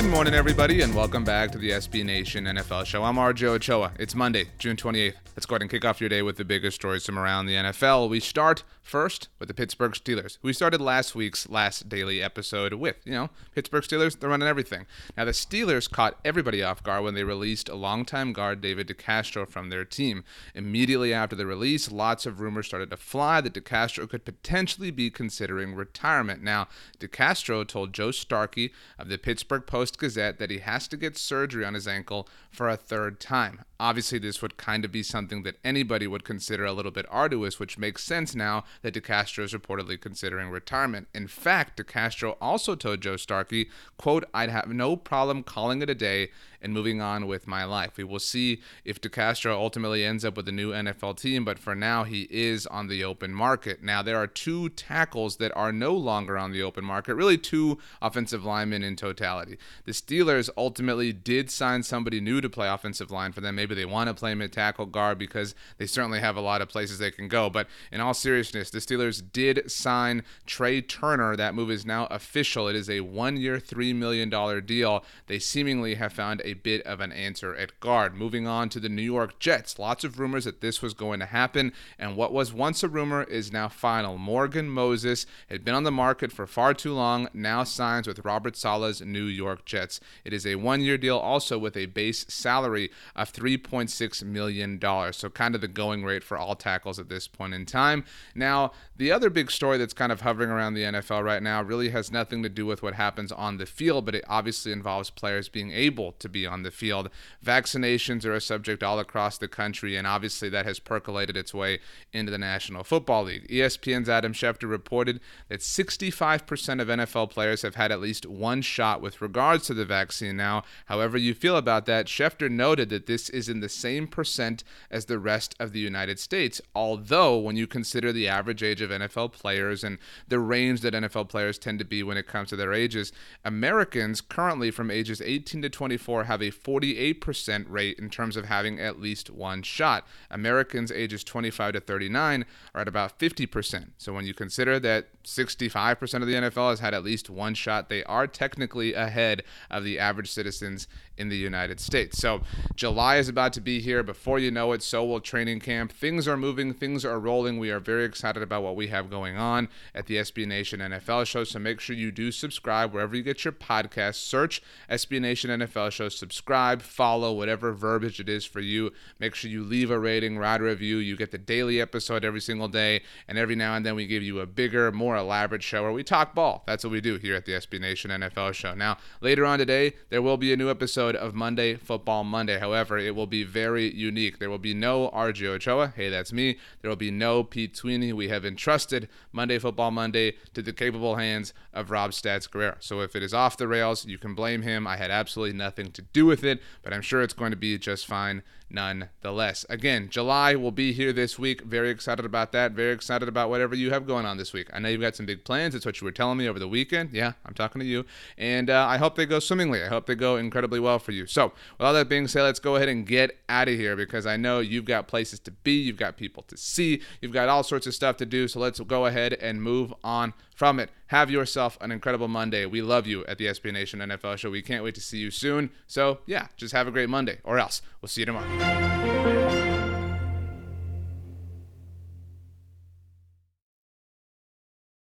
Good morning, everybody, and welcome back to the SB Nation NFL show. I'm RJ Ochoa. It's Monday, June 28th. Let's go ahead and kick off your day with the biggest stories from around the NFL. We start first with the Pittsburgh Steelers. We started last week's last daily episode with, you know, Pittsburgh Steelers, they're running everything. Now, the Steelers caught everybody off guard when they released a longtime guard, David DeCastro, from their team. Immediately after the release, lots of rumors started to fly that DeCastro could potentially be considering retirement. Now, DeCastro told Joe Starkey of the Pittsburgh Post Gazette that he has to get surgery on his ankle for a third time. Obviously, this would kind of be something that anybody would consider a little bit arduous, which makes sense now that DeCastro is reportedly considering retirement. In fact, DeCastro also told Joe Starkey, quote, I'd have no problem calling it a day and moving on with my life. We will see if DeCastro ultimately ends up with a new NFL team, but for now, he is on the open market. Now, there are two tackles that are no longer on the open market, really, two offensive linemen in totality. The Steelers ultimately did sign somebody new to play offensive line for them. Maybe they want to play mid tackle guard because they certainly have a lot of places they can go. But in all seriousness, the Steelers did sign Trai Turner. That move is now official. It is a one year, $3 million deal. They seemingly have found a a bit of an answer at guard. Moving on to the New York Jets. Lots of rumors that this was going to happen, and what was once a rumor is now final. Morgan Moses had been on the market for far too long, now signs with Robert Saleh's New York Jets. It is a one year deal, also with a base salary of $3.6 million. So, kind of the going rate for all tackles at this point in time. Now, the other big story that's kind of hovering around the NFL right now really has nothing to do with what happens on the field, but it obviously involves players being able to be be on the field. Vaccinations are a subject all across the country, and obviously that has percolated its way into the National Football League. ESPN's Adam Schefter reported that 65% of NFL players have had at least one shot with regards to the vaccine now. However, you feel about that, Schefter noted that this is in the same percent as the rest of the United States, although when you consider the average age of NFL players and the range that NFL players tend to be when it comes to their ages, Americans currently from ages 18 to 24 have a 48% rate in terms of having at least one shot. Americans ages 25 to 39 are at about 50%. So when you consider that 65% of the NFL has had at least one shot, they are technically ahead of the average citizens in the United States. So July is about to be here. Before you know it, so will training camp. Things are moving, things are rolling. We are very excited about what we have going on at the SB Nation NFL show. So make sure you do subscribe wherever you get your podcast. Search SB Nation NFL show, subscribe, follow, whatever verbiage it is for you. Make sure you leave a rating, write a review. You get the daily episode every single day, and every now and then we give you a bigger, more elaborate show where we talk ball. That's what we do here at the SB Nation NFL show. Now, later on today, there will be a new episode of Monday Football Monday. However, it will be very unique. There will be no RJ Ochoa. Hey, that's me. There will be no Pete Sweeney. We have entrusted Monday Football Monday to the capable hands of Rob Stats Guerrero. So if it is off the rails, you can blame him. I had absolutely nothing to do with it, but I'm sure it's going to be just fine nonetheless. Again, July will be here this week. Very excited about that. Very excited about whatever you have going on this week. I know you've got some big plans. It's what you were telling me over the weekend. Yeah, I'm talking to you. And uh, I hope they go swimmingly. I hope they go incredibly well for you. So, with all that being said, let's go ahead and get out of here because I know you've got places to be, you've got people to see, you've got all sorts of stuff to do. So, let's go ahead and move on from it. Have yourself an incredible Monday. We love you at the SB Nation NFL show. We can't wait to see you soon. So, yeah, just have a great Monday or else we'll see you tomorrow.